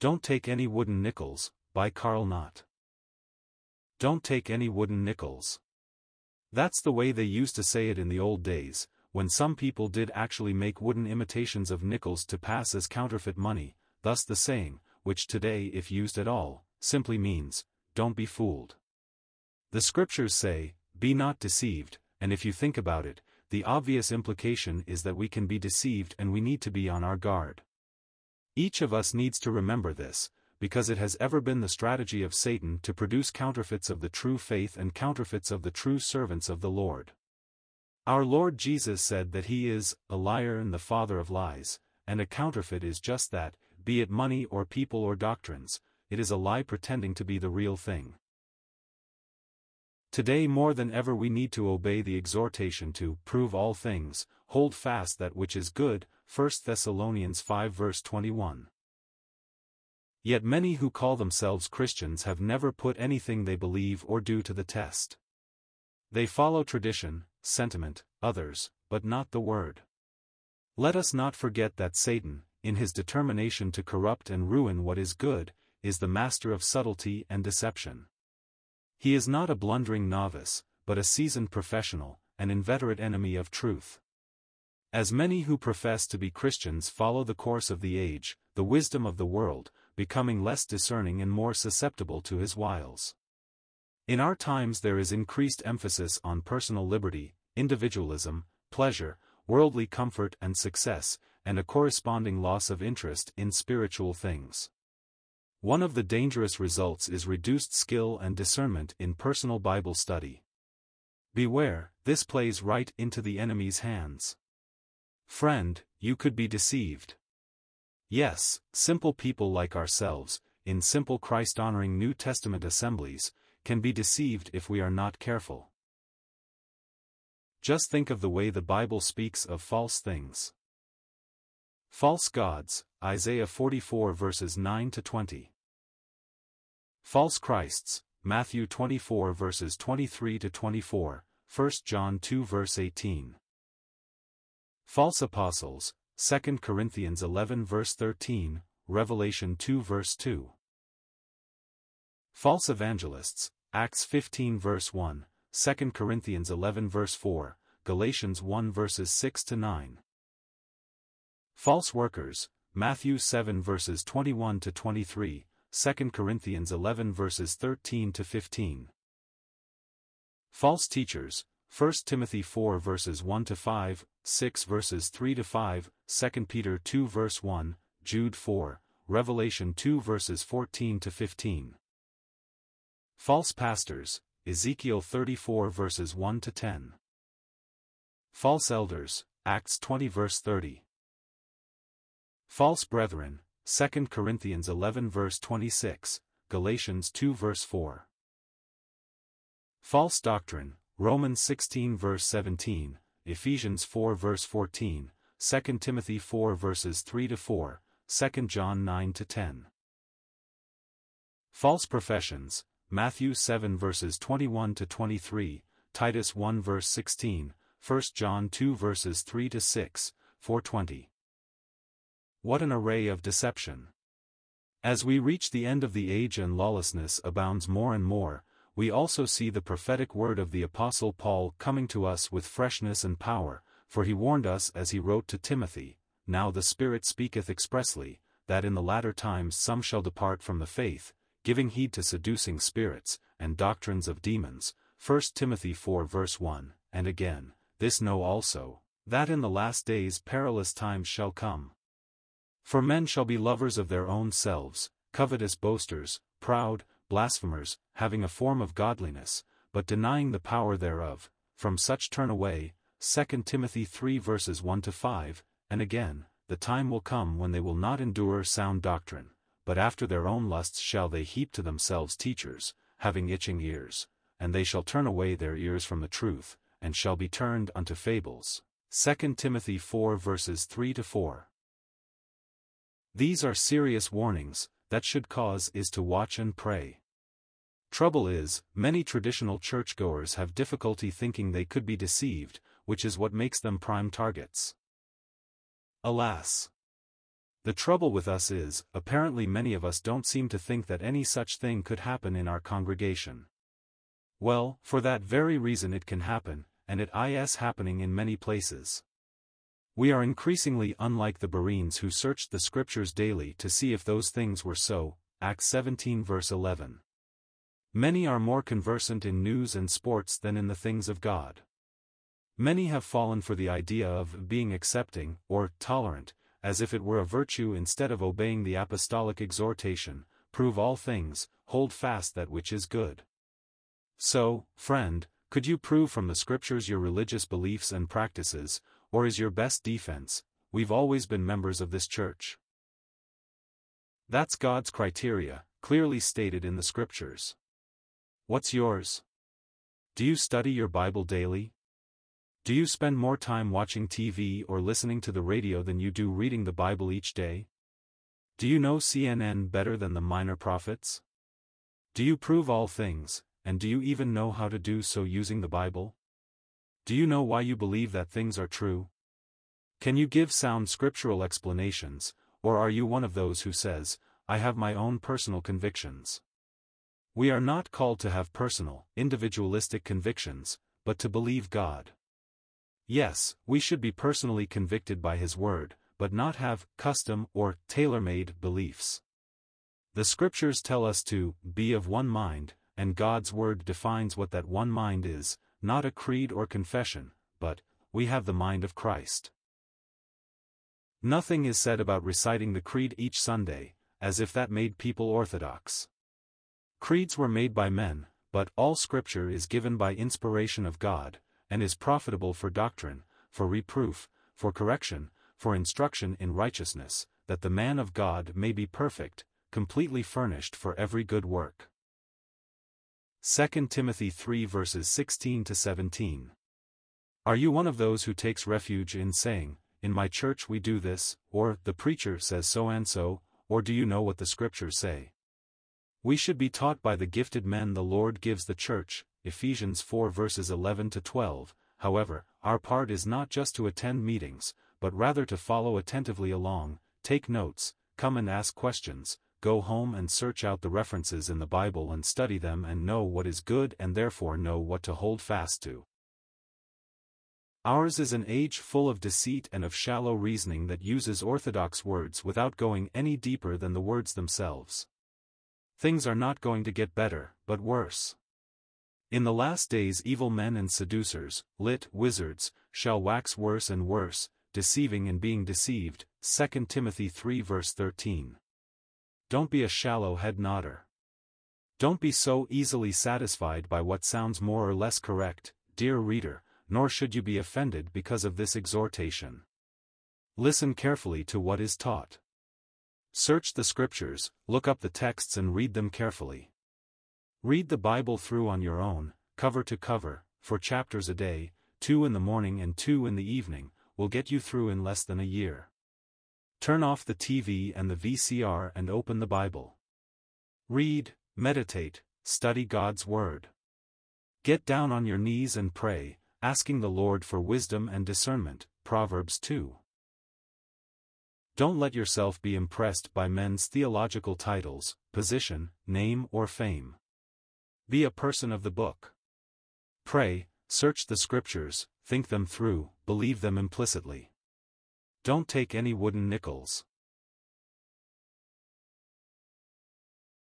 Don't take any wooden nickels, by Carl Knott. Don't take any wooden nickels. That's the way they used to say it in the old days, when some people did actually make wooden imitations of nickels to pass as counterfeit money, thus the saying, which today if used at all, simply means, don't be fooled. The scriptures say, be not deceived, and if you think about it, the obvious implication is that we can be deceived and we need to be on our guard. Each of us needs to remember this, because it has ever been the strategy of Satan to produce counterfeits of the true faith and counterfeits of the true servants of the Lord. Our Lord Jesus said that he is a liar and the father of lies, and a counterfeit is just that, be it money or people or doctrines, it is a lie pretending to be the real thing. Today more than ever we need to obey the exhortation to prove all things, hold fast that which is good, 1 Thessalonians 5 verse 21. Yet many who call themselves Christians have never put anything they believe or do to the test. They follow tradition, sentiment, others, but not the Word. Let us not forget that Satan, in his determination to corrupt and ruin what is good, is the master of subtlety and deception. He is not a blundering novice, but a seasoned professional, an inveterate enemy of truth. As many who profess to be Christians follow the course of the age, the wisdom of the world, becoming less discerning and more susceptible to his wiles. In our times there is increased emphasis on personal liberty, individualism, pleasure, worldly comfort and success, and a corresponding loss of interest in spiritual things. One of the dangerous results is reduced skill and discernment in personal Bible study. Beware, this plays right into the enemy's hands. Friend, you could be deceived. Yes, simple people like ourselves, in simple Christ-honoring New Testament assemblies, can be deceived if we are not careful. Just think of the way the Bible speaks of false things. False gods, Isaiah 44 verses 9 to 20. False Christs, Matthew 24 verses 23 to 24, 1 John 2 verse 18. False apostles, 2 Corinthians 11 verse 13, Revelation 2 verse 2. False evangelists, Acts 15 verse 1, 2 Corinthians 11 verse 4, Galatians 1 verses 6 to 9. False workers, Matthew 7 verses 21 to 23, 2 Corinthians 11 verses 13 to 15. False teachers, 1 Timothy 4 verses 1 to 5, 6 verses 3 to 5, 2 Peter 2 verse 1, Jude 4, Revelation 2 verses 14 to 15. False pastors, Ezekiel 34 verses 1 to 10. False elders, Acts 20 verse 30. False brethren, 2 Corinthians 11 verse 26, Galatians 2 verse 4. False doctrine, Romans 16 verse 17, Ephesians 4 verse 14, 2 Timothy 4 verses 3 to 4, 2 John 9 to 10. False professions, Matthew 7 verses 21 to 23, Titus 1 verse 16, 1 John 2 verses 3 to 6, 420. What an array of deception. As we reach the end of the age and lawlessness abounds more and more, we also see the prophetic word of the Apostle Paul coming to us with freshness and power, for he warned us as he wrote to Timothy, Now the Spirit speaketh expressly, that in the latter times some shall depart from the faith, giving heed to seducing spirits, and doctrines of demons, 1 Timothy 4 verse 1, and again, This know also, that in the last days perilous times shall come. For men shall be lovers of their own selves, covetous boasters, proud, blasphemers, having a form of godliness, but denying the power thereof, from such turn away, 2 Timothy 3 verses 1 to 5, and again, the time will come when they will not endure sound doctrine, but after their own lusts shall they heap to themselves teachers, having itching ears, and they shall turn away their ears from the truth, and shall be turned unto fables. 2 Timothy 4 verses 3 to 4. These are serious warnings, that should cause is to watch and pray. Trouble is, many traditional churchgoers have difficulty thinking they could be deceived, which is what makes them prime targets. Alas! The trouble with us is, apparently many of us don't seem to think that any such thing could happen in our congregation. Well, for that very reason it can happen, and it is happening in many places. We are increasingly unlike the Bereans who searched the scriptures daily to see if those things were so, Acts 17 verse 11. Many are more conversant in news and sports than in the things of God. Many have fallen for the idea of being accepting, or tolerant, as if it were a virtue instead of obeying the apostolic exhortation, prove all things, hold fast that which is good. So, friend, could you prove from the scriptures your religious beliefs and practices, or is your best defense, we've always been members of this church? That's God's criteria, clearly stated in the scriptures. What's yours? Do you study your Bible daily? Do you spend more time watching TV or listening to the radio than you do reading the Bible each day? Do you know CNN better than the minor prophets? Do you prove all things, and do you even know how to do so using the Bible? Do you know why you believe that things are true? Can you give sound scriptural explanations, or are you one of those who says, I have my own personal convictions? We are not called to have personal, individualistic convictions, but to believe God. Yes, we should be personally convicted by His Word, but not have custom or tailor-made beliefs. The Scriptures tell us to be of one mind, and God's Word defines what that one mind is, not a creed or confession, but, we have the mind of Christ. Nothing is said about reciting the creed each Sunday, as if that made people orthodox. Creeds were made by men, but all Scripture is given by inspiration of God, and is profitable for doctrine, for reproof, for correction, for instruction in righteousness, that the man of God may be perfect, completely furnished for every good work. 2 Timothy 3 verses 16 to 17. Are you one of those who takes refuge in saying, In my church we do this, or the preacher says so and so, or do you know what the scriptures say? We should be taught by the gifted men the Lord gives the church, Ephesians 4 verses 11 to 12, however, our part is not just to attend meetings, but rather to follow attentively along, take notes, come and ask questions, go home and search out the references in the Bible and study them and know what is good and therefore know what to hold fast to. Ours is an age full of deceit and of shallow reasoning that uses orthodox words without going any deeper than the words themselves. Things are not going to get better, but worse. In the last days evil men and seducers, lit wizards, shall wax worse and worse, deceiving and being deceived, 2 Timothy 3 verse 13. Don't be a shallow head nodder. Don't be so easily satisfied by what sounds more or less correct, dear reader, nor should you be offended because of this exhortation. Listen carefully to what is taught. Search the scriptures, look up the texts and read them carefully. Read the Bible through on your own, cover to cover, four chapters a day, two in the morning and two in the evening, will get you through in less than a year. Turn off the TV and the VCR and open the Bible. Read, meditate, study God's Word. Get down on your knees and pray, asking the Lord for wisdom and discernment, Proverbs 2. Don't let yourself be impressed by men's theological titles, position, name or fame. Be a person of the book. Pray, search the scriptures, think them through, believe them implicitly. Don't take any wooden nickels.